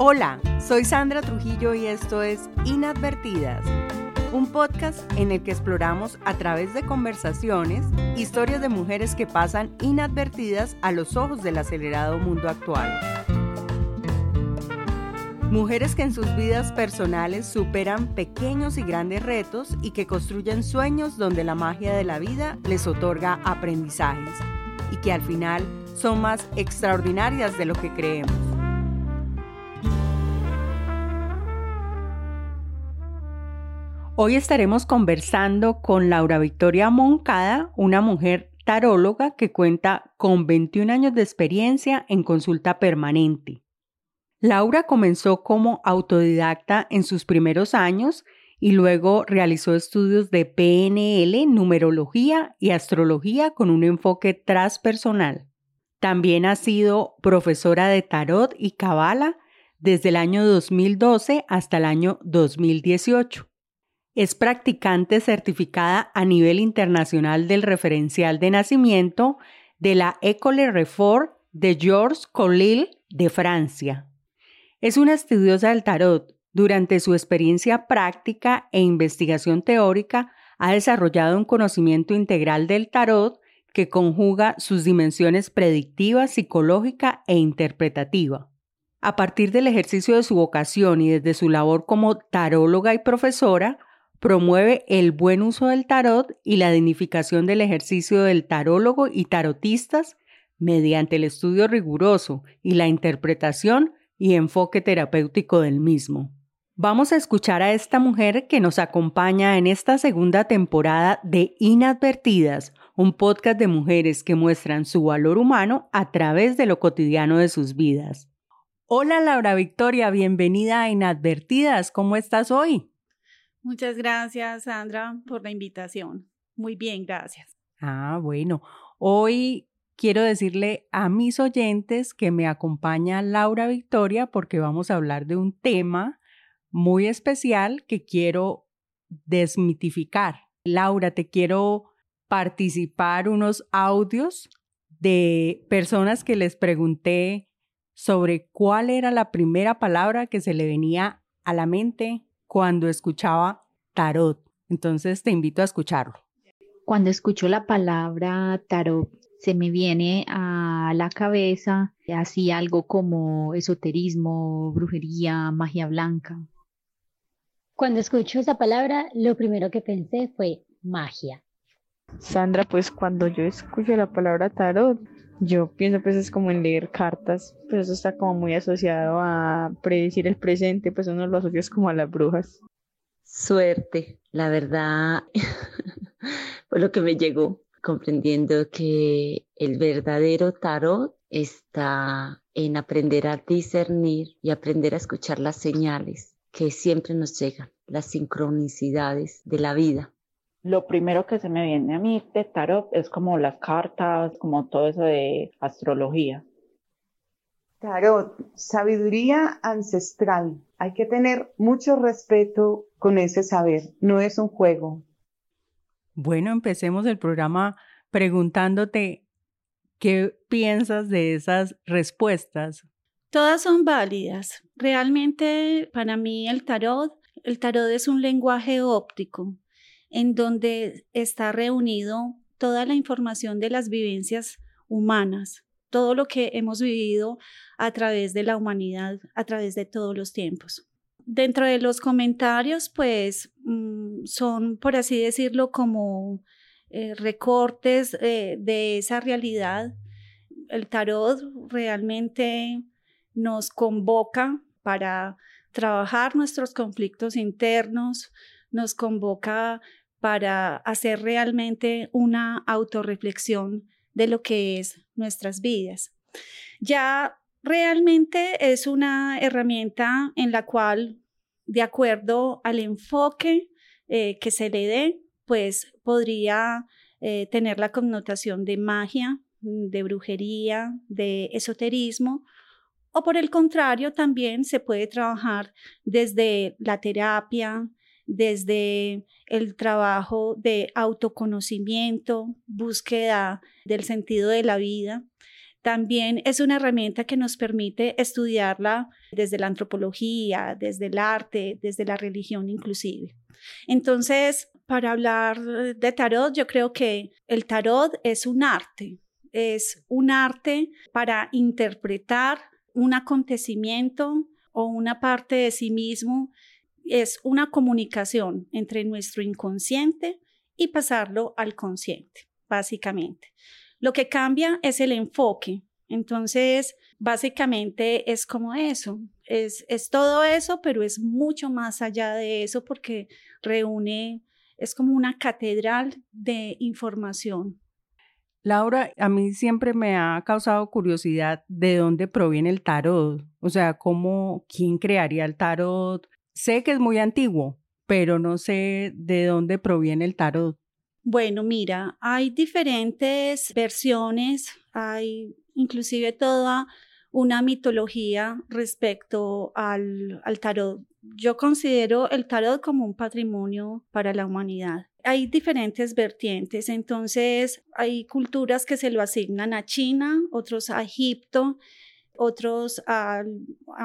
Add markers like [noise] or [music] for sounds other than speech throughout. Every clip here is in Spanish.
Hola, soy Sandra Trujillo y esto es Inadvertidas, un podcast en el que exploramos a través de conversaciones historias de mujeres que pasan inadvertidas a los ojos del acelerado mundo actual. Mujeres que en sus vidas personales superan pequeños y grandes retos y que construyen sueños donde la magia de la vida les otorga aprendizajes y que al final son más extraordinarias de lo que creemos. Hoy estaremos conversando con Laura Victoria Moncada, una mujer taróloga que cuenta con 21 años de experiencia en consulta permanente. Laura comenzó como autodidacta en sus primeros años y luego realizó estudios de PNL, numerología y astrología con un enfoque transpersonal. También ha sido profesora de tarot y cabala desde el año 2012 hasta el año 2018. Es practicante certificada a nivel internacional del referencial de nacimiento de la École Reform de Georges Colil de Francia. Es una estudiosa del tarot. Durante su experiencia práctica e investigación teórica, ha desarrollado un conocimiento integral del tarot que conjuga sus dimensiones predictiva, psicológica e interpretativa. A partir del ejercicio de su vocación y desde su labor como taróloga y profesora, promueve el buen uso del tarot y la dignificación del ejercicio del tarólogo y tarotistas mediante el estudio riguroso y la interpretación y enfoque terapéutico del mismo. Vamos a escuchar a esta mujer que nos acompaña en esta segunda temporada de Inadvertidas, un podcast de mujeres que muestran su valor humano a través de lo cotidiano de sus vidas. Hola Laura Victoria, bienvenida a Inadvertidas, ¿cómo estás hoy? Muchas gracias Sandra por la invitación. Muy bien, gracias. Ah, bueno, hoy quiero decirle a mis oyentes que me acompaña Laura Victoria porque vamos a hablar de un tema muy especial que quiero desmitificar. Laura, te quiero participar unos audios de personas que les pregunté sobre cuál era la primera palabra que se le venía a la mente cuando escuchaba tarot. Entonces te invito a escucharlo. Cuando escucho la palabra tarot, se me viene a la cabeza así algo como esoterismo, brujería, magia blanca. Cuando escucho esa palabra, lo primero que pensé fue magia. Sandra, pues cuando yo escucho la palabra tarot, yo pienso pues es como en leer cartas, pero eso está como muy asociado a predecir el presente, pues uno lo asocia como a las brujas. Suerte, la verdad, [laughs] fue lo que me llegó comprendiendo que el verdadero tarot está en aprender a discernir y aprender a escuchar las señales que siempre nos llegan, las sincronicidades de la vida. Lo primero que se me viene a mí de tarot es como las cartas, como todo eso de astrología. Tarot, sabiduría ancestral. Hay que tener mucho respeto con ese saber. No es un juego, bueno, empecemos el programa preguntándote qué piensas de esas respuestas. Todas son válidas. Realmente para mí el tarot, el tarot es un lenguaje óptico en donde está reunido toda la información de las vivencias humanas, todo lo que hemos vivido a través de la humanidad, a través de todos los tiempos. Dentro de los comentarios, pues mm, son, por así decirlo, como eh, recortes eh, de esa realidad. El tarot realmente nos convoca para trabajar nuestros conflictos internos, nos convoca para hacer realmente una autorreflexión de lo que es nuestras vidas. Ya realmente es una herramienta en la cual, de acuerdo al enfoque eh, que se le dé, pues podría eh, tener la connotación de magia, de brujería, de esoterismo, o por el contrario, también se puede trabajar desde la terapia, desde el trabajo de autoconocimiento, búsqueda del sentido de la vida, también es una herramienta que nos permite estudiarla desde la antropología, desde el arte, desde la religión inclusive. Entonces, para hablar de tarot, yo creo que el tarot es un arte, es un arte para interpretar un acontecimiento o una parte de sí mismo, es una comunicación entre nuestro inconsciente y pasarlo al consciente, básicamente. Lo que cambia es el enfoque. Entonces, básicamente es como eso, es, es todo eso, pero es mucho más allá de eso porque reúne, es como una catedral de información. Laura, a mí siempre me ha causado curiosidad de dónde proviene el tarot, o sea, cómo, quién crearía el tarot. Sé que es muy antiguo, pero no sé de dónde proviene el tarot. Bueno, mira, hay diferentes versiones, hay inclusive toda una mitología respecto al, al, tarot. Yo considero el tarot como un patrimonio para la humanidad. Hay diferentes vertientes, entonces hay culturas que se lo asignan a China, otros a Egipto, otros a,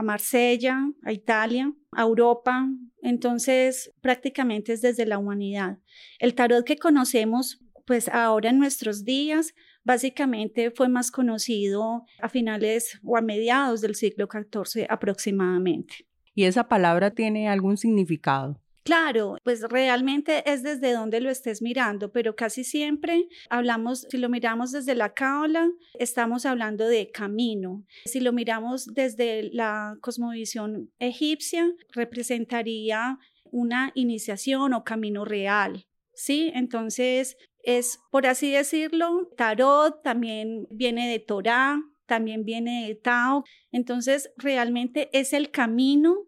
Marsella, a Italia, a Europa. Entonces, prácticamente es desde la humanidad. El tarot que conocemos, pues ahora en nuestros días, básicamente fue más conocido a finales o a mediados del siglo XIV aproximadamente. ¿Y esa palabra tiene algún significado? Claro, pues realmente es desde donde lo estés mirando, pero casi siempre hablamos, si lo miramos desde la cábala, estamos hablando de camino. Si lo miramos desde la cosmovisión egipcia, representaría una iniciación o camino real. ¿Sí? Entonces, es, por así decirlo, tarot también viene de Torah, también viene de Tao. Entonces, realmente es el camino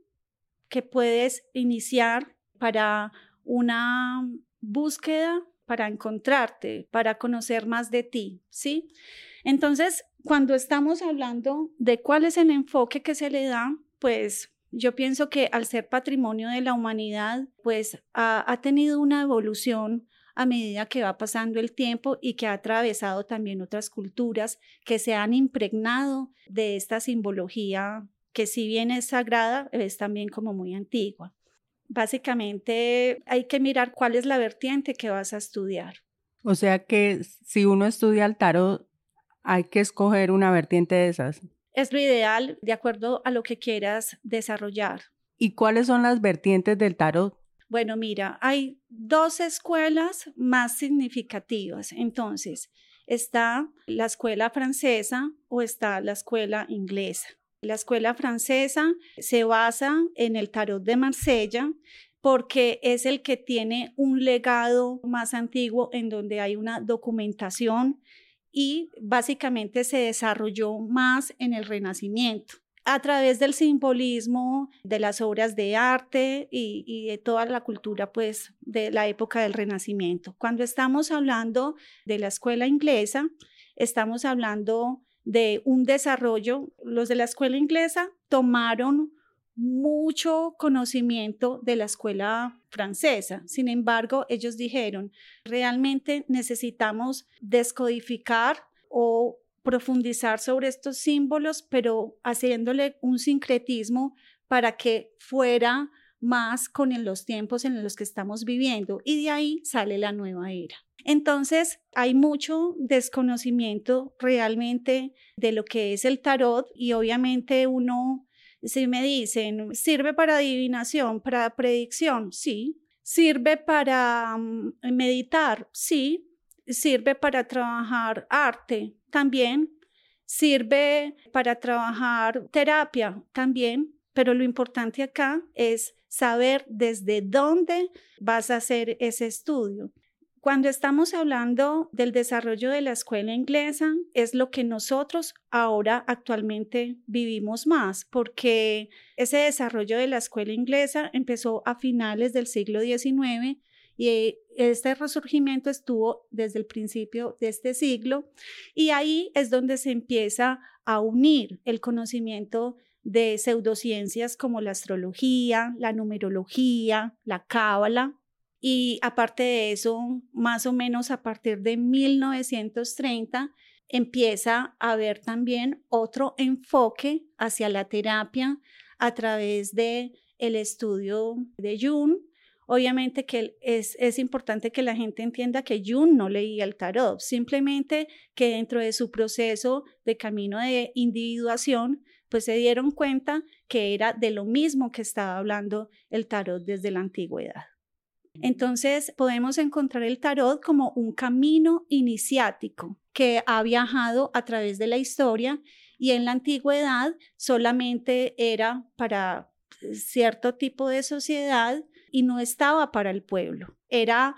que puedes iniciar para una búsqueda, para encontrarte, para conocer más de ti, ¿sí? Entonces, cuando estamos hablando de cuál es el enfoque que se le da, pues yo pienso que al ser patrimonio de la humanidad, pues ha, ha, tenido una evolución a medida que va pasando el tiempo y que ha atravesado también otras culturas que se han impregnado de esta simbología que si bien es sagrada, es también como muy antigua. Básicamente hay que mirar cuál es la vertiente que vas a estudiar. O sea que si uno estudia el tarot, hay que escoger una vertiente de esas. Es lo ideal de acuerdo a lo que quieras desarrollar. ¿Y cuáles son las vertientes del tarot? Bueno, mira, hay dos escuelas más significativas. Entonces, está la escuela francesa o está la escuela inglesa. La escuela francesa se basa en el tarot de Marsella porque es el que tiene un legado más antiguo en donde hay una documentación y básicamente se desarrolló más en el Renacimiento a través del simbolismo de las obras de arte y, y, de toda la cultura pues de la época del Renacimiento. Cuando estamos hablando de la escuela inglesa, estamos hablando de un desarrollo, los de la escuela inglesa tomaron mucho conocimiento de la escuela francesa. Sin embargo, ellos dijeron, realmente necesitamos descodificar o profundizar sobre estos símbolos, pero haciéndole un sincretismo para que fuera más con los tiempos en los que estamos viviendo y de ahí sale la nueva era. Entonces, hay mucho desconocimiento realmente de lo que es el tarot y obviamente uno, si me dicen, ¿sirve para adivinación, para predicción? Sí. ¿Sirve para mm, meditar? Sí. ¿Sirve para trabajar arte? También. ¿Sirve para trabajar terapia? También. Pero lo importante acá es saber desde dónde vas a hacer ese estudio. Cuando estamos hablando del desarrollo de la escuela inglesa, es lo que nosotros ahora actualmente vivimos más, porque ese desarrollo de la escuela inglesa empezó a finales del siglo XIX y este resurgimiento estuvo desde el principio de este siglo y ahí es donde se empieza a unir el conocimiento de pseudociencias como la astrología, la numerología, la cábala, Y aparte de eso, más o menos a partir de 1930, empieza a haber también otro enfoque hacia la terapia a través de el estudio de Jung. Obviamente que es, es importante que la gente entienda que Jung no leía el tarot, simplemente que dentro de su proceso de camino de individuación, pues se dieron cuenta que era de lo mismo que estaba hablando el tarot desde la antigüedad. Entonces podemos encontrar el tarot como un camino iniciático que ha viajado a través de la historia y en la antigüedad solamente era para cierto tipo de sociedad y no estaba para el pueblo. Era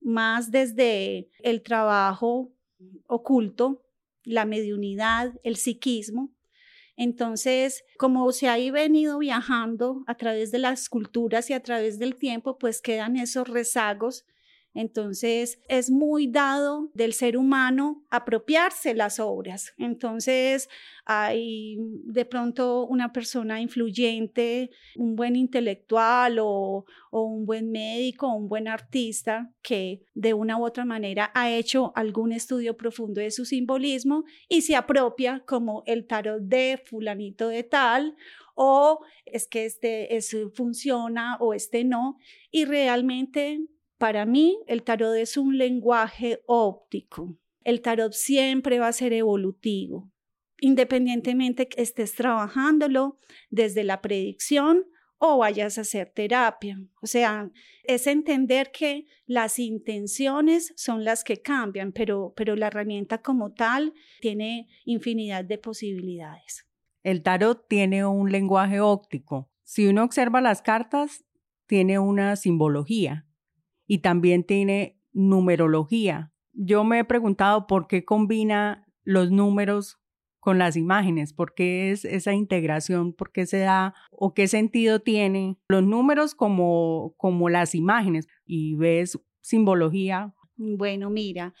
más desde el trabajo oculto, la mediunidad, el psiquismo, entonces, como se ha venido viajando a través de las culturas y a través del tiempo, pues quedan esos rezagos entonces es muy dado del ser humano apropiarse las obras. Entonces hay de pronto una persona influyente, un buen intelectual o, un buen médico o un buen artista que de una u otra manera ha hecho algún estudio profundo de su simbolismo y se apropia como el tarot de fulanito de tal o es que este funciona o este no y realmente para mí, el tarot es un lenguaje óptico. El tarot siempre va a ser evolutivo, independientemente que estés trabajándolo desde la predicción o vayas a hacer terapia. O sea, es entender que las intenciones son las que cambian, pero, pero la herramienta como tal tiene infinidad de posibilidades. El tarot tiene un lenguaje óptico. Si uno observa las cartas, tiene una simbología y también tiene numerología. Yo me he preguntado por qué combina los números con las imágenes, por qué es esa integración, por qué se da o qué sentido tiene los números como, como las imágenes y ves simbología. Bueno, mira,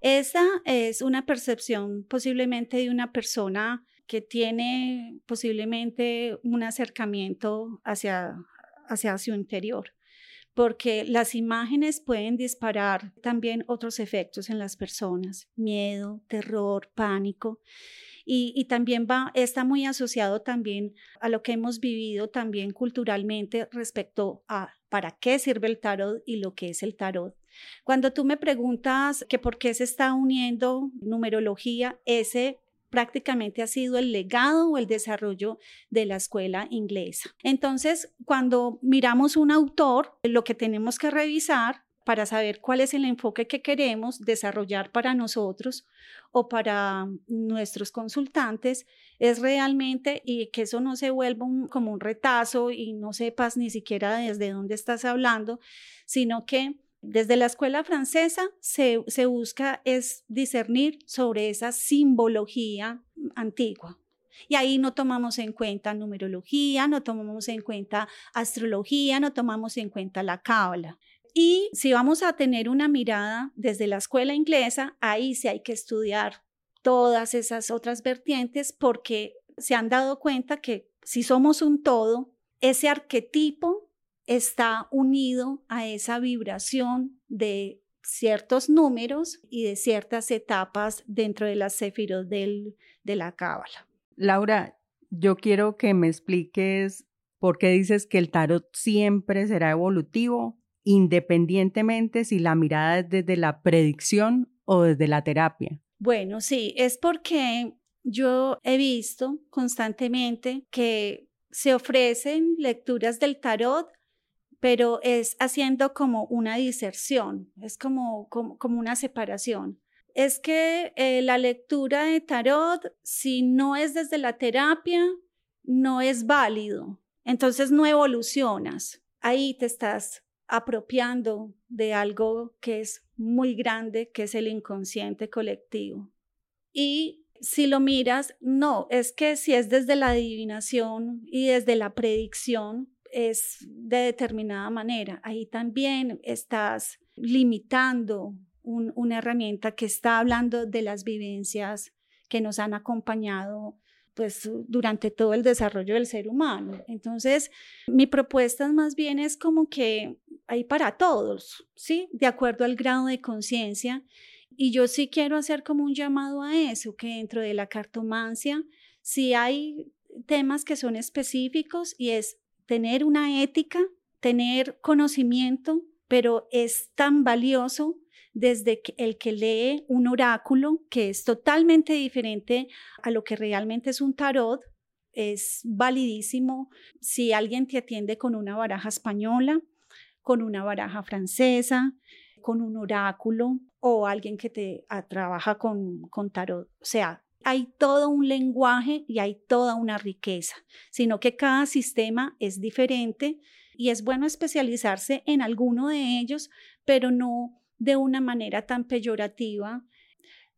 esa es una percepción posiblemente de una persona que tiene posiblemente un acercamiento hacia, hacia su interior porque las imágenes pueden disparar también otros efectos en las personas, miedo, terror, pánico. Y, también va, está muy asociado también a lo que hemos vivido también culturalmente respecto a para qué sirve el tarot y lo que es el tarot. Cuando tú me preguntas que por qué se está uniendo numerología, ese prácticamente ha sido el legado o el desarrollo de la escuela inglesa. Entonces, cuando miramos un autor, lo que tenemos que revisar para saber cuál es el enfoque que queremos desarrollar para nosotros o para nuestros consultantes es realmente y que eso no se vuelva como un retazo y no sepas ni siquiera desde dónde estás hablando, sino que desde la escuela francesa se, busca es discernir sobre esa simbología antigua. Y ahí no tomamos en cuenta numerología, no tomamos en cuenta astrología, no tomamos en cuenta la cábala. Y si vamos a tener una mirada desde la escuela inglesa, ahí sí hay que estudiar todas esas otras vertientes porque se han dado cuenta que si somos un todo, ese arquetipo está unido a esa vibración de ciertos números y de ciertas etapas dentro de las céfiros de la cábala. Laura, yo quiero que me expliques por qué dices que el tarot siempre será evolutivo, independientemente si la mirada es desde la predicción o desde la terapia. Bueno, sí, es porque yo he visto constantemente que se ofrecen lecturas del tarot pero es haciendo como una diserción, es como, como, una separación. Es que eh, la lectura de tarot, si no es desde la terapia, no es válido. Entonces no evolucionas. Ahí te estás apropiando de algo que es muy grande, que es el inconsciente colectivo. Y si lo miras, no, es que si es desde la adivinación y desde la predicción, es de determinada manera. Ahí también estás limitando una herramienta que está hablando de las vivencias que nos han acompañado pues durante todo el desarrollo del ser humano. Entonces, mi propuesta más bien es como que hay para todos, ¿sí? De acuerdo al grado de conciencia. Y yo sí quiero hacer como un llamado a eso, que dentro de la cartomancia, si hay temas que son específicos y es tener una ética, tener conocimiento, pero es tan valioso desde el que lee un oráculo, que es totalmente diferente a lo que realmente es un tarot, es validísimo si alguien te atiende con una baraja española, con una baraja francesa, con un oráculo o alguien que te ah, trabaja con, con tarot. Sea, hay todo un lenguaje y hay toda una riqueza, sino que cada sistema es diferente y es bueno especializarse en alguno de ellos, pero no de una manera tan peyorativa,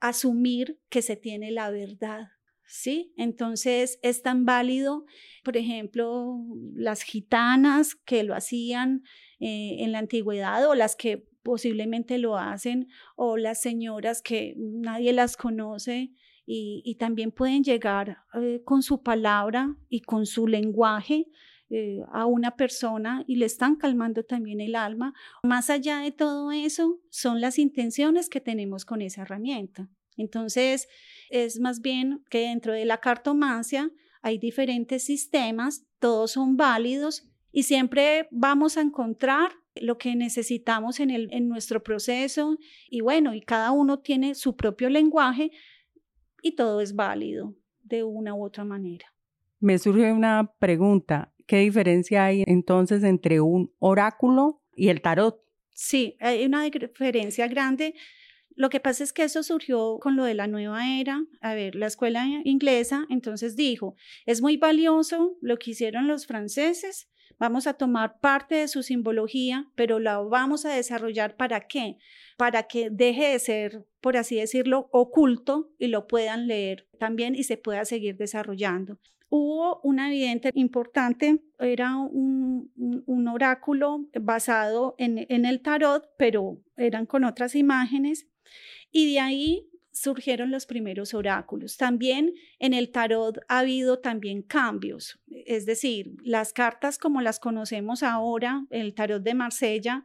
asumir que se tiene la verdad. ¿Sí? Entonces es tan válido, por ejemplo, las gitanas que lo hacían eh, en la antigüedad o las que posiblemente lo hacen o las señoras que nadie las conoce y, también pueden llegar eh, con su palabra y con su lenguaje eh, a una persona y le están calmando también el alma. Más allá de todo eso, son las intenciones que tenemos con esa herramienta. Entonces, es más bien que dentro de la cartomancia hay diferentes sistemas, todos son válidos y siempre vamos a encontrar lo que necesitamos en, el, en nuestro proceso y bueno, y cada uno tiene su propio lenguaje y todo es válido de una u otra manera. Me surge una pregunta. ¿Qué diferencia hay entonces entre un oráculo y el tarot? Sí, hay una diferencia grande. Lo que pasa es que eso surgió con lo de la nueva era. A ver, la escuela inglesa entonces dijo, es muy valioso lo que hicieron los franceses, vamos a tomar parte de su simbología, pero la vamos a desarrollar para qué? Para que deje de ser, por así decirlo, oculto y lo puedan leer también y se pueda seguir desarrollando hubo una evidente importante, era un, oráculo basado en, en, el tarot, pero eran con otras imágenes, y de ahí surgieron los primeros oráculos. También en el tarot ha habido también cambios, es decir, las cartas como las conocemos ahora, el tarot de Marsella,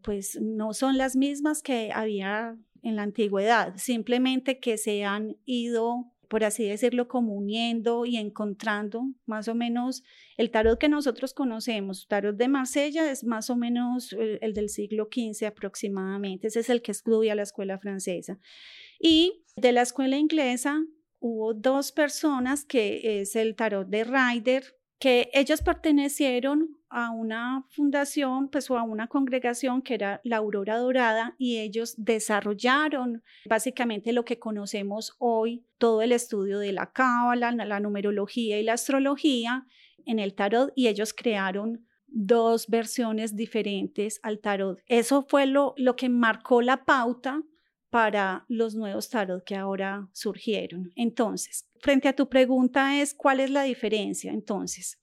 pues no son las mismas que había en la antigüedad, simplemente que se han ido por así decirlo, como uniendo y encontrando más o menos el tarot que nosotros conocemos. Tarot de Marsella es más o menos eh, el, del siglo XV aproximadamente, ese es el que estudia la escuela francesa. Y de la escuela inglesa hubo dos personas, que es el tarot de Ryder, que ellos pertenecieron a una fundación, pues o a una congregación que era la Aurora Dorada y ellos desarrollaron básicamente lo que conocemos hoy, todo el estudio de la cábala, la numerología y la astrología en el tarot y ellos crearon dos versiones diferentes al tarot. Eso fue lo, lo que marcó la pauta para los nuevos tarot que ahora surgieron. Entonces, frente a tu pregunta es, ¿cuál es la diferencia? Entonces,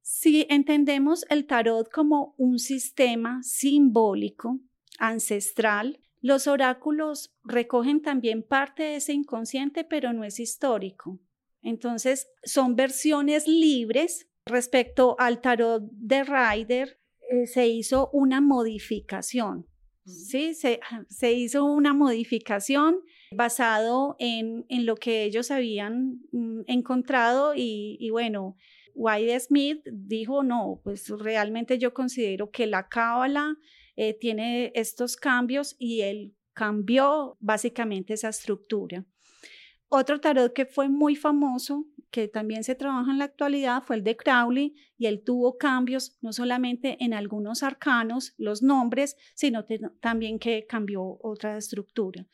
si entendemos el tarot como un sistema simbólico, ancestral, los oráculos recogen también parte de ese inconsciente, pero no es histórico. Entonces, son versiones libres. Respecto al tarot de Rider, eh, se hizo una modificación. Sí, se, hizo una modificación basado en, lo que ellos habían mm, encontrado y, y bueno, White Smith dijo, no, pues realmente yo considero que la cábala eh, tiene estos cambios y él cambió básicamente esa estructura. Otro tarot que fue muy famoso, que también se trabaja en la actualidad, fue el de Crowley y él tuvo cambios no solamente en algunos arcanos, los nombres, sino también que cambió otra estructura.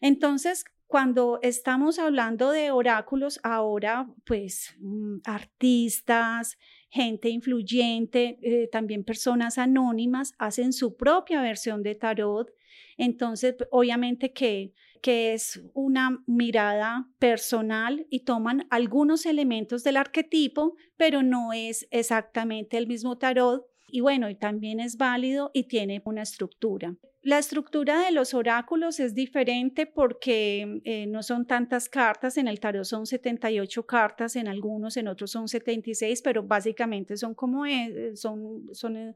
Entonces, cuando estamos hablando de oráculos, ahora pues mm, artistas, gente influyente, eh, también personas anónimas hacen su propia versión de tarot. Entonces, obviamente que, que es una mirada personal y toman algunos elementos del arquetipo, pero no es exactamente el mismo tarot. Y bueno, y también es válido y tiene una estructura La estructura de los oráculos es diferente porque eh, no son tantas cartas, en el tarot son 78 cartas, en algunos, en otros son 76, pero básicamente son como, eh, son, son,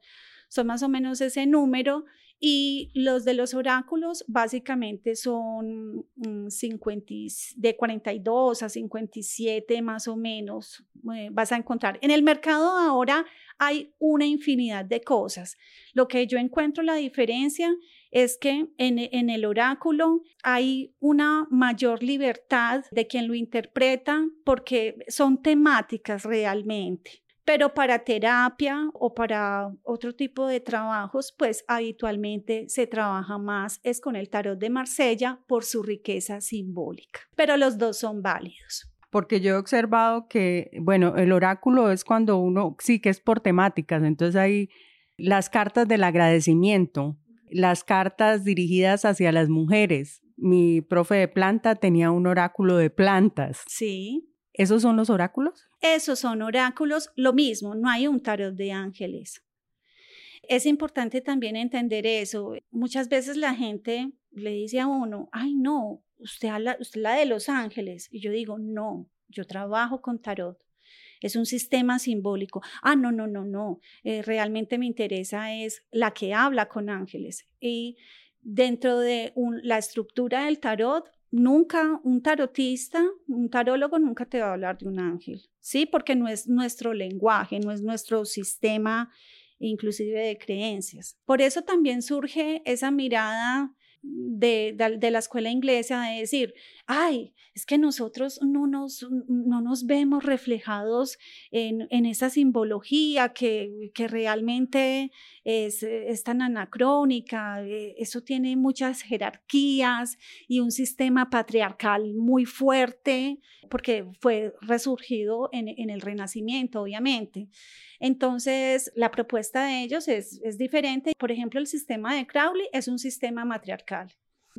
son más o menos ese número y los de los oráculos básicamente son 50, mm, de 42 a 57 más o menos eh, vas a encontrar. En el mercado ahora hay una infinidad de cosas. Lo que yo encuentro la diferencia es que en, en, el oráculo hay una mayor libertad de quien lo interpreta porque son temáticas realmente pero para terapia o para otro tipo de trabajos, pues habitualmente se trabaja más es con el tarot de Marsella por su riqueza simbólica, pero los dos son válidos. Porque yo he observado que, bueno, el oráculo es cuando uno, sí que es por temáticas, entonces hay las cartas del agradecimiento, las cartas dirigidas hacia las mujeres. Mi profe de planta tenía un oráculo de plantas. Sí. ¿Esos son los oráculos? Esos son oráculos, lo mismo, no hay un tarot de ángeles. Es importante también entender eso. Muchas veces la gente le dice a uno, ay no, usted habla, usted la de los ángeles. Y yo digo, no, yo trabajo con tarot. Es un sistema simbólico. Ah, no, no, no, no. Eh, realmente me interesa es la que habla con ángeles. Y dentro de la estructura del tarot nunca un tarotista, un tarólogo nunca te va a hablar de un ángel, ¿sí? Porque no es nuestro lenguaje, no es nuestro sistema inclusive de creencias. Por eso también surge esa mirada de, de, la escuela inglesa de decir, ay, es que nosotros no nos, no nos vemos reflejados en, en esa simbología que, que realmente es, es, tan anacrónica, eh, eso tiene muchas jerarquías y un sistema patriarcal muy fuerte, porque fue resurgido en, en el Renacimiento, obviamente. Entonces, la propuesta de ellos es, es diferente. Por ejemplo, el sistema de Crowley es un sistema matriarcal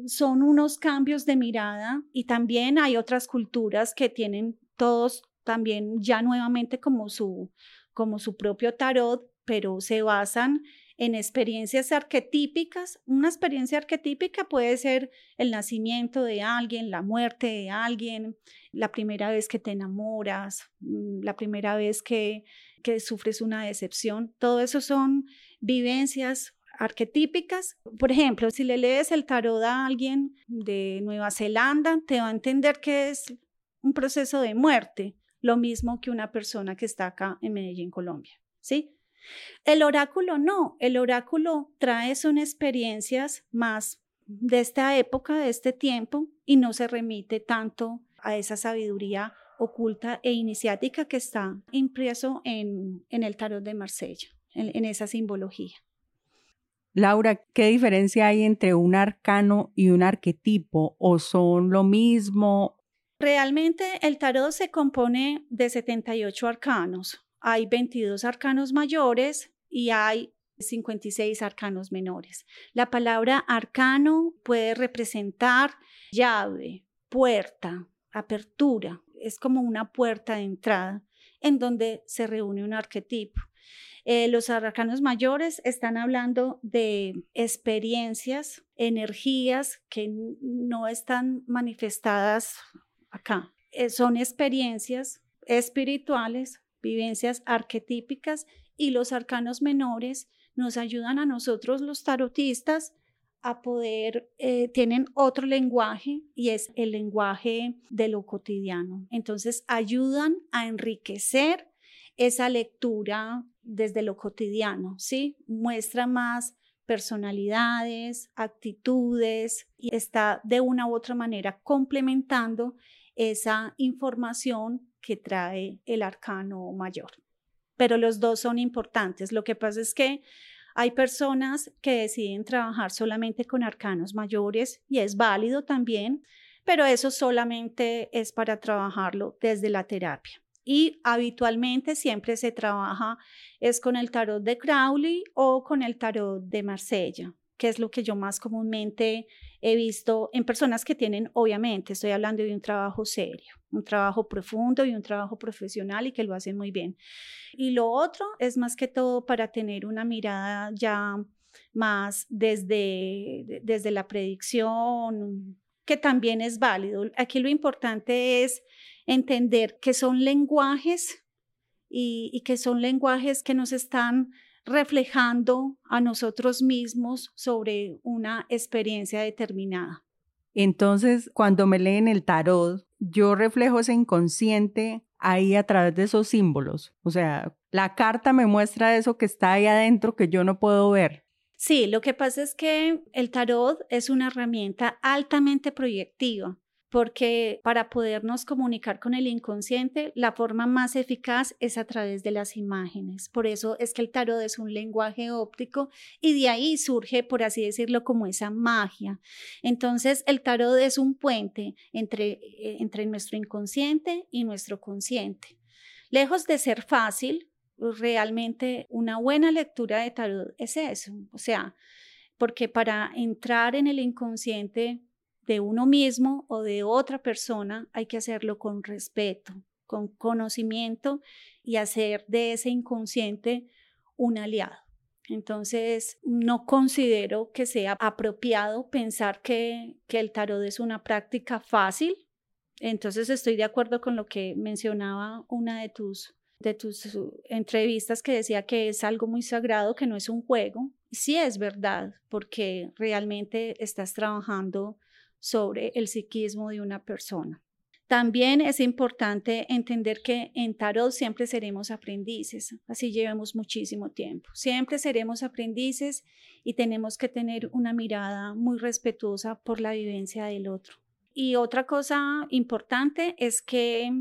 son unos cambios de mirada y también hay otras culturas que tienen todos también ya nuevamente como su, como su propio tarot, pero se basan en experiencias arquetípicas. Una experiencia arquetípica puede ser el nacimiento de alguien, la muerte de alguien, la primera vez que te enamoras, mm, la primera vez que, que sufres una decepción. Todo eso son vivencias arquetípicas. Por ejemplo, si le lees el tarot a alguien de Nueva Zelanda, te va a entender que es un proceso de muerte, lo mismo que una persona que está acá en Medellín, Colombia. ¿Sí? El oráculo no, el oráculo trae son experiencias más de esta época, de este tiempo, y no se remite tanto a esa sabiduría oculta e iniciática que está impreso en, en el tarot de Marsella, en esa simbología. Laura, ¿qué diferencia hay entre un arcano y un arquetipo? ¿O son lo mismo? Realmente el tarot se compone de 78 arcanos. Hay 22 arcanos mayores y hay 56 arcanos menores. La palabra arcano puede representar llave, puerta, apertura. Es como una puerta de entrada en donde se reúne un arquetipo. Eh, los arcanos mayores están hablando de experiencias, energías que no están manifestadas acá. Eh, son experiencias espirituales, vivencias arquetípicas y los arcanos menores nos ayudan a nosotros los tarotistas a poder, eh, tienen otro lenguaje y es el lenguaje de lo cotidiano. Entonces ayudan a enriquecer esa lectura desde lo cotidiano, ¿sí? Muestra más personalidades, actitudes y está de una u otra manera complementando esa información que trae el arcano mayor. Pero los dos son importantes. Lo que pasa es que hay personas que deciden trabajar solamente con arcanos mayores y es válido también, pero eso solamente es para trabajarlo desde la terapia y habitualmente siempre se trabaja es con el tarot de Crowley o con el tarot de Marsella, que es lo que yo más comúnmente he visto en personas que tienen, obviamente, estoy hablando de un trabajo serio, un trabajo profundo y un trabajo profesional y que lo hacen muy bien. Y lo otro es más que todo para tener una mirada ya más desde, desde la predicción, que también es válido. Aquí lo importante es entender que son lenguajes y, y que son lenguajes que nos están reflejando a nosotros mismos sobre una experiencia determinada. Entonces, cuando me leen el tarot, yo reflejo ese inconsciente ahí a través de esos símbolos. O sea, la carta me muestra eso que está ahí adentro que yo no puedo ver. Sí, lo que pasa es que el tarot es una herramienta altamente proyectiva porque para podernos comunicar con el inconsciente, la forma más eficaz es a través de las imágenes. Por eso es que el tarot es un lenguaje óptico y de ahí surge, por así decirlo, como esa magia. Entonces, el tarot es un puente entre, eh, entre nuestro inconsciente y nuestro consciente. Lejos de ser fácil, realmente una buena lectura de tarot es eso. O sea, porque para entrar en el inconsciente de uno mismo o de otra persona, hay que hacerlo con respeto, con conocimiento y hacer de ese inconsciente un aliado. Entonces, no considero que sea apropiado pensar que, que el tarot es una práctica fácil. Entonces, estoy de acuerdo con lo que mencionaba una de tus, de tus entrevistas que decía que es algo muy sagrado, que no es un juego. Sí es verdad, porque realmente estás trabajando sobre el psiquismo de una persona. También es importante entender que en tarot siempre seremos aprendices, así llevemos muchísimo tiempo. Siempre seremos aprendices y tenemos que tener una mirada muy respetuosa por la vivencia del otro. Y otra cosa importante es que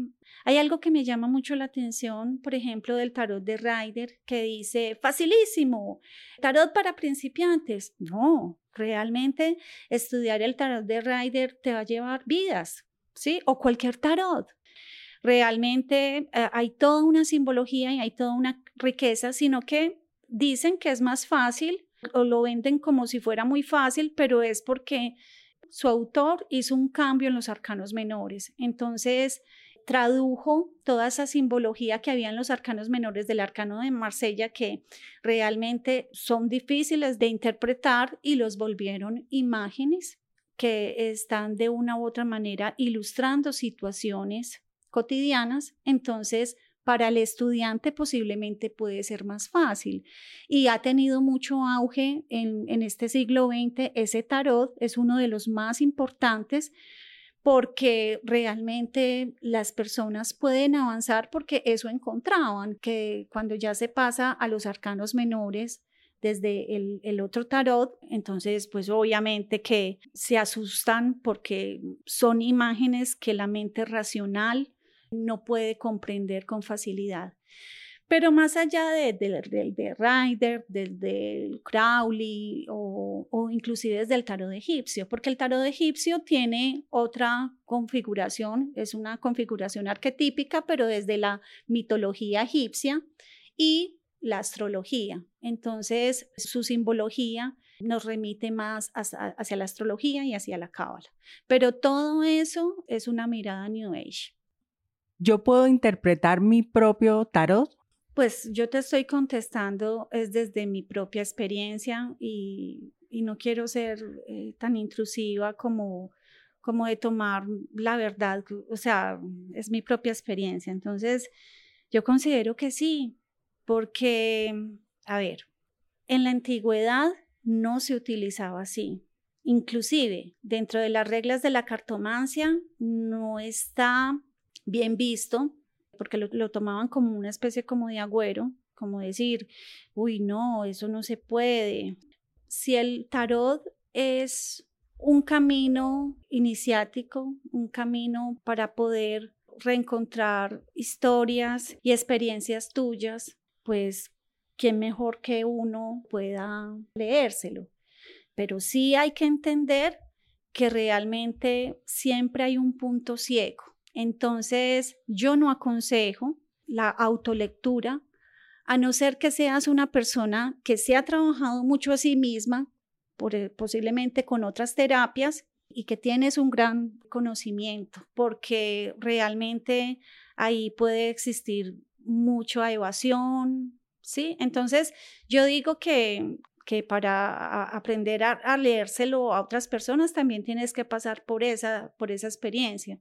hay algo que me llama mucho la atención, por ejemplo, del tarot de Ryder, que dice, facilísimo, tarot para principiantes. No, realmente estudiar el tarot de Rider te va a llevar vidas, ¿sí? O cualquier tarot. Realmente eh, hay toda una simbología y hay toda una riqueza, sino que dicen que es más fácil o lo venden como si fuera muy fácil, pero es porque su autor hizo un cambio en los arcanos menores. Entonces, tradujo toda esa simbología que había en los arcanos menores del arcano de Marsella, que realmente son difíciles de interpretar y los volvieron imágenes que están de una u otra manera ilustrando situaciones cotidianas. Entonces, para el estudiante posiblemente puede ser más fácil. Y ha tenido mucho auge en, este siglo XX. Ese tarot es uno de los más importantes porque realmente las personas pueden avanzar porque eso encontraban, que cuando ya se pasa a los arcanos menores desde el, otro tarot, entonces pues obviamente que se asustan porque son imágenes que la mente racional no puede comprender con facilidad. Pero más allá del de, de, Rider, del, Crowley o, o, inclusive desde el tarot egipcio, porque el tarot egipcio tiene otra configuración, es una configuración arquetípica, pero desde la mitología egipcia y la astrología. Entonces, su simbología nos remite más hacia, hacia la astrología y hacia la cábala. Pero todo eso es una mirada New Age. ¿Yo puedo interpretar mi propio tarot? Pues yo te estoy contestando es desde mi propia experiencia y, no quiero ser eh, tan intrusiva como, como de tomar la verdad, o sea, es mi propia experiencia. Entonces, yo considero que sí, porque, a ver, en la antigüedad no se utilizaba así. Inclusive, dentro de las reglas de la cartomancia, no está bien visto porque lo, tomaban como una especie como de agüero, como decir, uy, no, eso no se puede. Si el tarot es un camino iniciático, un camino para poder reencontrar historias y experiencias tuyas, pues quién mejor que uno pueda leérselo. Pero sí hay que entender que realmente siempre hay un punto ciego entonces, yo no aconsejo la autolectura, a no ser que seas una persona que se ha trabajado mucho a sí misma, eh, posiblemente con otras terapias, y que tienes un gran conocimiento, porque realmente ahí puede existir mucha evasión, ¿sí? Entonces, yo digo que, que para aprender a, leérselo a otras personas también tienes que pasar por esa, por esa experiencia.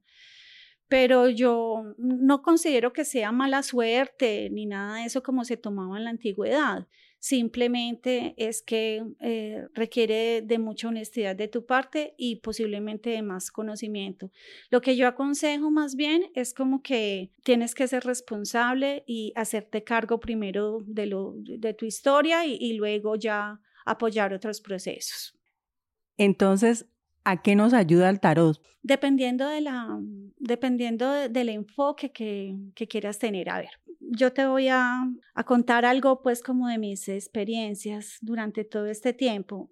Pero yo no considero que sea mala suerte ni nada de eso como se tomaba en la antigüedad simplemente es que eh, requiere de mucha honestidad de tu parte y posiblemente de más conocimiento. Lo que yo aconsejo más bien es como que tienes que ser responsable y hacerte cargo primero de, lo, de tu historia y, y luego ya apoyar otros procesos. Entonces, ¿A qué nos ayuda el tarot? Dependiendo, de la, dependiendo del enfoque que, que, quieras tener. A ver, yo te voy a, contar algo pues como de mis experiencias durante todo este tiempo.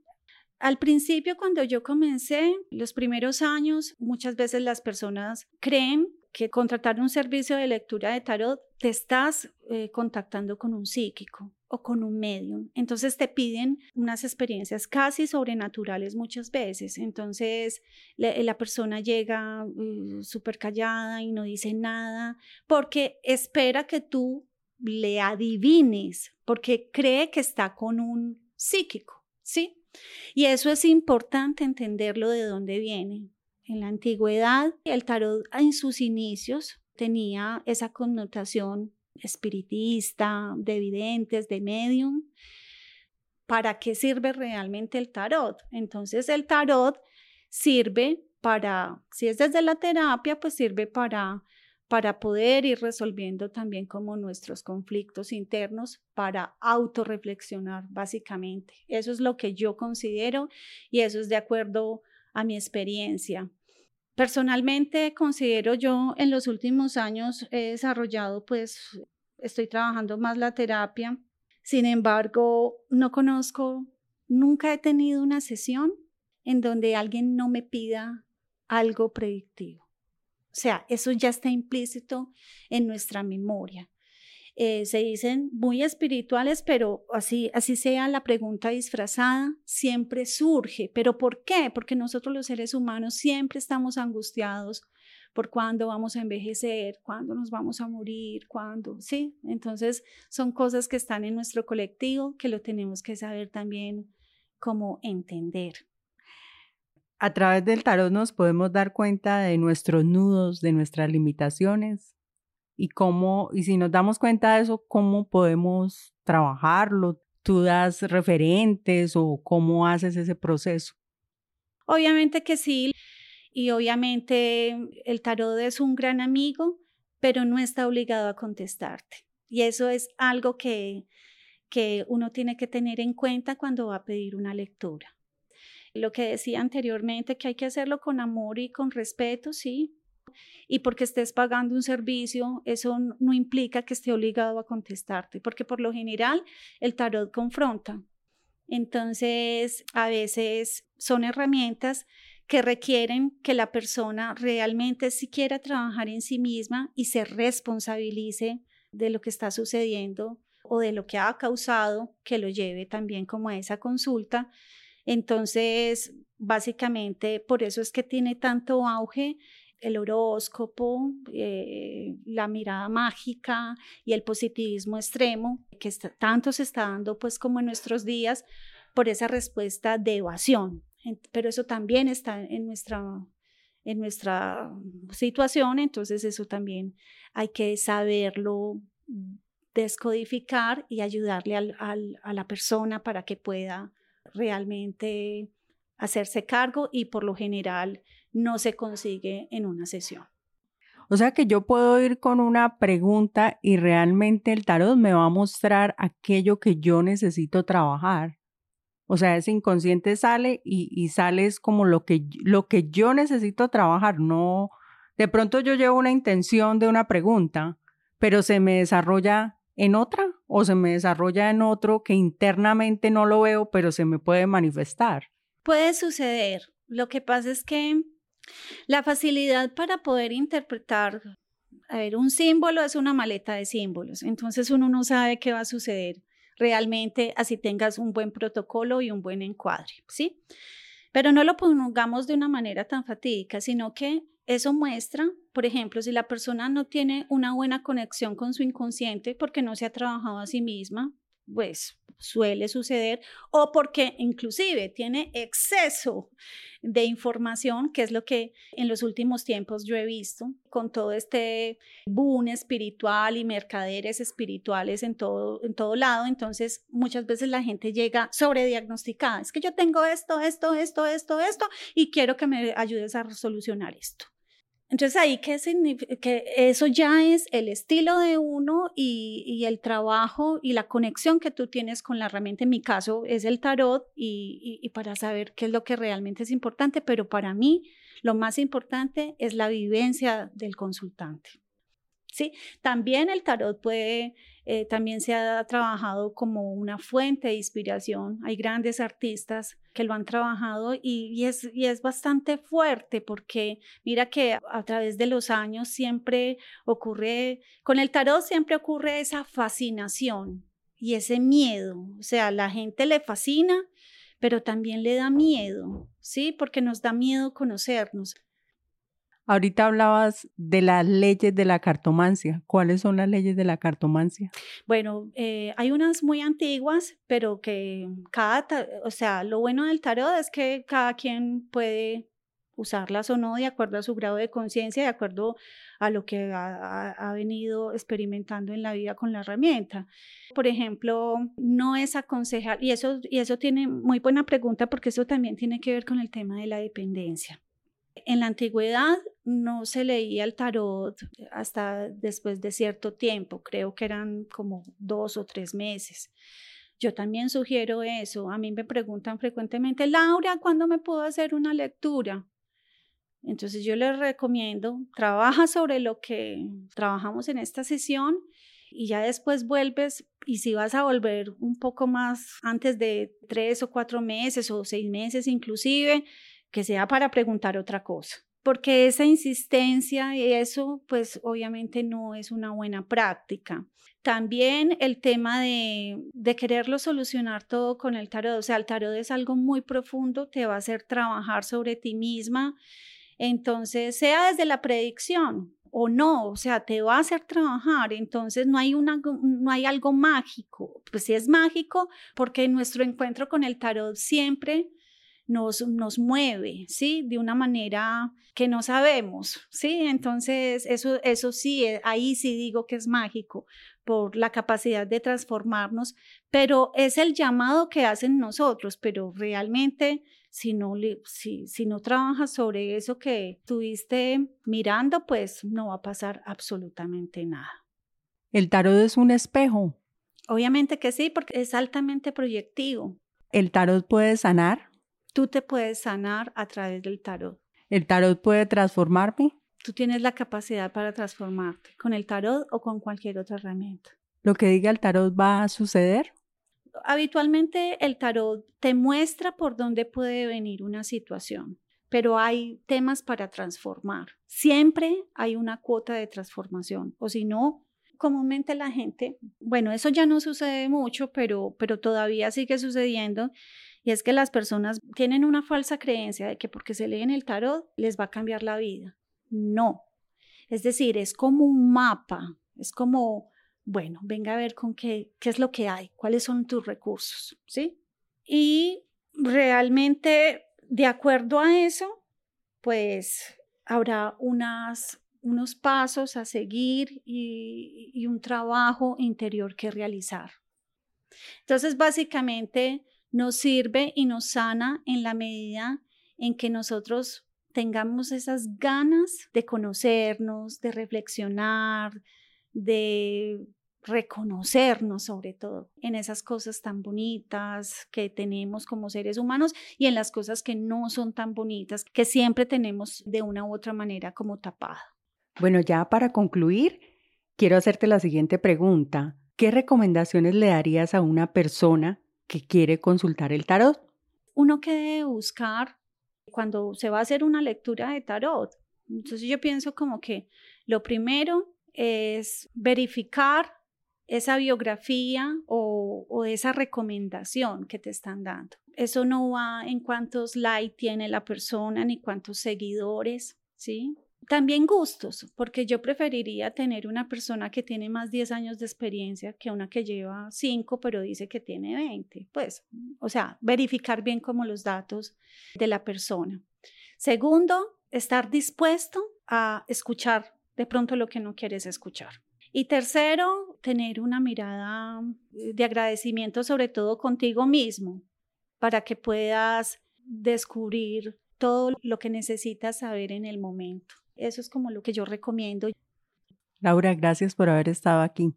Al principio, cuando yo comencé, los primeros años, muchas veces las personas creen que contratar un servicio de lectura de tarot te estás eh, contactando con un psíquico o con un medium. Entonces te piden unas experiencias casi sobrenaturales muchas veces. Entonces la, persona llega uh, súper callada y no dice nada porque espera que tú le adivines, porque cree que está con un psíquico, ¿sí? Y eso es importante entenderlo de dónde viene. En la antigüedad, el tarot en sus inicios tenía esa connotación espiritista, de videntes, de medium. ¿Para qué sirve realmente el tarot? Entonces el tarot sirve para, si es desde la terapia, pues sirve para para poder ir resolviendo también como nuestros conflictos internos, para autorreflexionar básicamente. Eso es lo que yo considero y eso es de acuerdo a mi experiencia. Personalmente considero yo en los últimos años he desarrollado, pues estoy trabajando más la terapia. Sin embargo, no conozco, nunca he tenido una sesión en donde alguien no me pida algo predictivo. O sea, eso ya está implícito en nuestra memoria. Eh, se dicen muy espirituales, pero así, así sea la pregunta disfrazada, siempre surge. ¿Pero por qué? Porque nosotros los seres humanos siempre estamos angustiados por cuándo vamos a envejecer, cuándo nos vamos a morir, cuándo, ¿sí? Entonces son cosas que están en nuestro colectivo que lo tenemos que saber también cómo entender. A través del tarot nos podemos dar cuenta de nuestros nudos, de nuestras limitaciones, y cómo, y si nos damos cuenta de eso, cómo podemos trabajarlo. ¿Tú das referentes o cómo haces ese proceso? Obviamente que sí, y obviamente el tarot es un gran amigo, pero no está obligado a contestarte. Y eso es algo que, que uno tiene que tener en cuenta cuando va a pedir una lectura. Lo que decía anteriormente, que hay que hacerlo con amor y con respeto, sí, y porque estés pagando un servicio, eso no implica que esté obligado a contestarte, porque por lo general el tarot confronta. Entonces, a veces son herramientas que requieren que la persona realmente si quiera trabajar en sí misma y se responsabilice de lo que está sucediendo o de lo que ha causado que lo lleve también como a esa consulta. Entonces, básicamente, por eso es que tiene tanto auge el horóscopo, eh, la mirada mágica y el positivismo extremo, que tanto se está dando pues como en nuestros días por esa respuesta de evasión. Pero eso también está en nuestra, en nuestra situación, entonces eso también hay que saberlo descodificar y ayudarle a la persona para que pueda realmente hacerse cargo y por lo general no se consigue en una sesión. O sea que yo puedo ir con una pregunta y realmente el tarot me va a mostrar aquello que yo necesito trabajar. O sea, ese inconsciente sale y, y sale es como lo que, lo que yo necesito trabajar. No, de pronto yo llevo una intención de una pregunta, pero se me desarrolla en otra o se me desarrolla en otro que internamente no lo veo, pero se me puede manifestar. Puede suceder. Lo que pasa es que la facilidad para poder interpretar, a ver, un símbolo es una maleta de símbolos, entonces uno no sabe qué va a suceder realmente así tengas un buen protocolo y un buen encuadre, ¿sí? Pero no lo pongamos de una manera tan fatídica, sino que eso muestra, por ejemplo, si la persona no tiene una buena conexión con su inconsciente porque no se ha trabajado a sí misma, pues suele suceder, o porque inclusive tiene exceso de información, que es lo que en los últimos tiempos yo he visto, con todo este boom espiritual y mercaderes espirituales en todo, en todo lado. Entonces, muchas veces la gente llega sobrediagnosticada. Es que yo tengo esto, esto, esto, esto, esto, y quiero que me ayudes a solucionar esto. Entonces ahí que, que eso ya es el estilo de uno y, el trabajo y la conexión que tú tienes con la herramienta. En mi caso es el tarot y, y para saber qué es lo que realmente es importante, pero para mí lo más importante es la vivencia del consultante. ¿Sí? También el tarot puede, eh, también se ha trabajado como una fuente de inspiración. Hay grandes artistas que lo han trabajado y, es, y es bastante fuerte porque mira que a través de los años siempre ocurre, con el tarot siempre ocurre esa fascinación y ese miedo. O sea, la gente le fascina, pero también le da miedo, ¿sí? Porque nos da miedo conocernos. Ahorita hablabas de las leyes de la cartomancia. ¿Cuáles son las leyes de la cartomancia? Bueno, eh, hay unas muy antiguas, pero que cada, o sea, lo bueno del tarot es que cada quien puede usarlas o no de acuerdo a su grado de conciencia, de acuerdo a lo que ha, ha, venido experimentando en la vida con la herramienta. Por ejemplo, no es aconsejar, y eso, y eso tiene muy buena pregunta porque eso también tiene que ver con el tema de la dependencia. En la antigüedad no se leía el tarot hasta después de cierto tiempo, creo que eran como dos o tres meses. Yo también sugiero eso. A mí me preguntan frecuentemente, Laura, ¿cuándo me puedo hacer una lectura? Entonces yo les recomiendo, trabaja sobre lo que trabajamos en esta sesión y ya después vuelves y si vas a volver un poco más antes de tres o cuatro meses o seis meses inclusive, que sea para preguntar otra cosa. Porque esa insistencia y eso, pues obviamente no es una buena práctica. También el tema de, de quererlo solucionar todo con el tarot. O sea, el tarot es algo muy profundo, te va a hacer trabajar sobre ti misma. Entonces, sea desde la predicción, o no, o sea, te va a hacer trabajar, entonces no hay, una, no hay algo mágico, pues sí es mágico porque nuestro encuentro con el tarot siempre nos, nos mueve, ¿sí? De una manera que no sabemos, ¿sí? Entonces, eso, eso sí, eh, ahí sí digo que es mágico por la capacidad de transformarnos, pero es el llamado que hacen nosotros, pero realmente si no, si, si no trabajas sobre eso que estuviste mirando, pues no va a pasar absolutamente nada. ¿El tarot es un espejo? Obviamente que sí, porque es altamente proyectivo. ¿El tarot puede sanar? Tú te puedes sanar a través del tarot. ¿El tarot puede transformarme? Tú tienes la capacidad para transformarte con el tarot o con cualquier otra herramienta. ¿Lo que diga el tarot va a suceder? Habitualmente el tarot te muestra por dónde puede venir una situación, pero hay temas para transformar. Siempre hay una cuota de transformación, o si no, comúnmente la gente, bueno, eso ya no sucede mucho, pero, pero todavía sigue sucediendo y es que las personas tienen una falsa creencia de que porque se leen el tarot les va a cambiar la vida. No. Es decir, es como un mapa, es como, bueno, venga a ver con qué, qué es lo que hay, cuáles son tus recursos, ¿sí? Y realmente, de acuerdo a eso, pues habrá unas, unos pasos a seguir y, y un trabajo interior que realizar. Entonces, básicamente, nos sirve y nos sana en la medida en que nosotros tengamos esas ganas de conocernos, de reflexionar, de reconocernos sobre todo en esas cosas tan bonitas que tenemos como seres humanos y en las cosas que no son tan bonitas, que siempre tenemos de una u otra manera como tapada. Bueno, ya para concluir, quiero hacerte la siguiente pregunta. ¿Qué recomendaciones le darías a una persona que quiere consultar el tarot. Uno que debe buscar cuando se va a hacer una lectura de tarot. Entonces yo pienso como que lo primero es verificar esa biografía o, o, esa recomendación que te están dando. Eso no va en cuántos likes tiene la persona ni cuántos seguidores, ¿sí? También gustos, porque yo preferiría tener una persona que tiene más 10 años de experiencia que una que lleva 5 pero dice que tiene 20. Pues, o sea, verificar bien como los datos de la persona. Segundo, estar dispuesto a escuchar de pronto lo que no quieres escuchar. Y tercero, tener una mirada de agradecimiento sobre todo contigo mismo para que puedas descubrir todo lo que necesitas saber en el momento. Eso es como lo que yo recomiendo. Laura, gracias por haber estado aquí.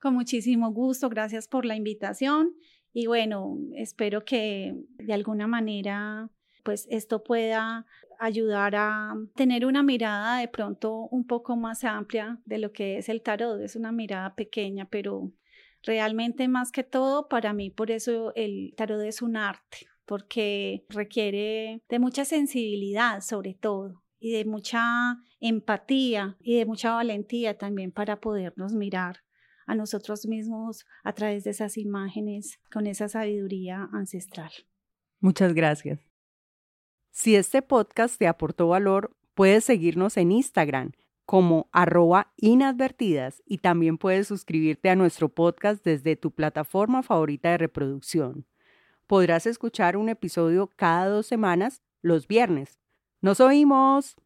Con muchísimo gusto, gracias por la invitación y bueno, espero que de alguna manera pues esto pueda ayudar a tener una mirada de pronto un poco más amplia de lo que es el tarot. Es una mirada pequeña, pero realmente más que todo, para mí por eso el tarot es un arte, porque requiere de mucha sensibilidad sobre todo y de mucha empatía y de mucha valentía también para podernos mirar a nosotros mismos a través de esas imágenes con esa sabiduría ancestral. Muchas gracias. Si este podcast te aportó valor, puedes seguirnos en Instagram como arroba inadvertidas y también puedes suscribirte a nuestro podcast desde tu plataforma favorita de reproducción. Podrás escuchar un episodio cada dos semanas los viernes. ¡Nos oímos!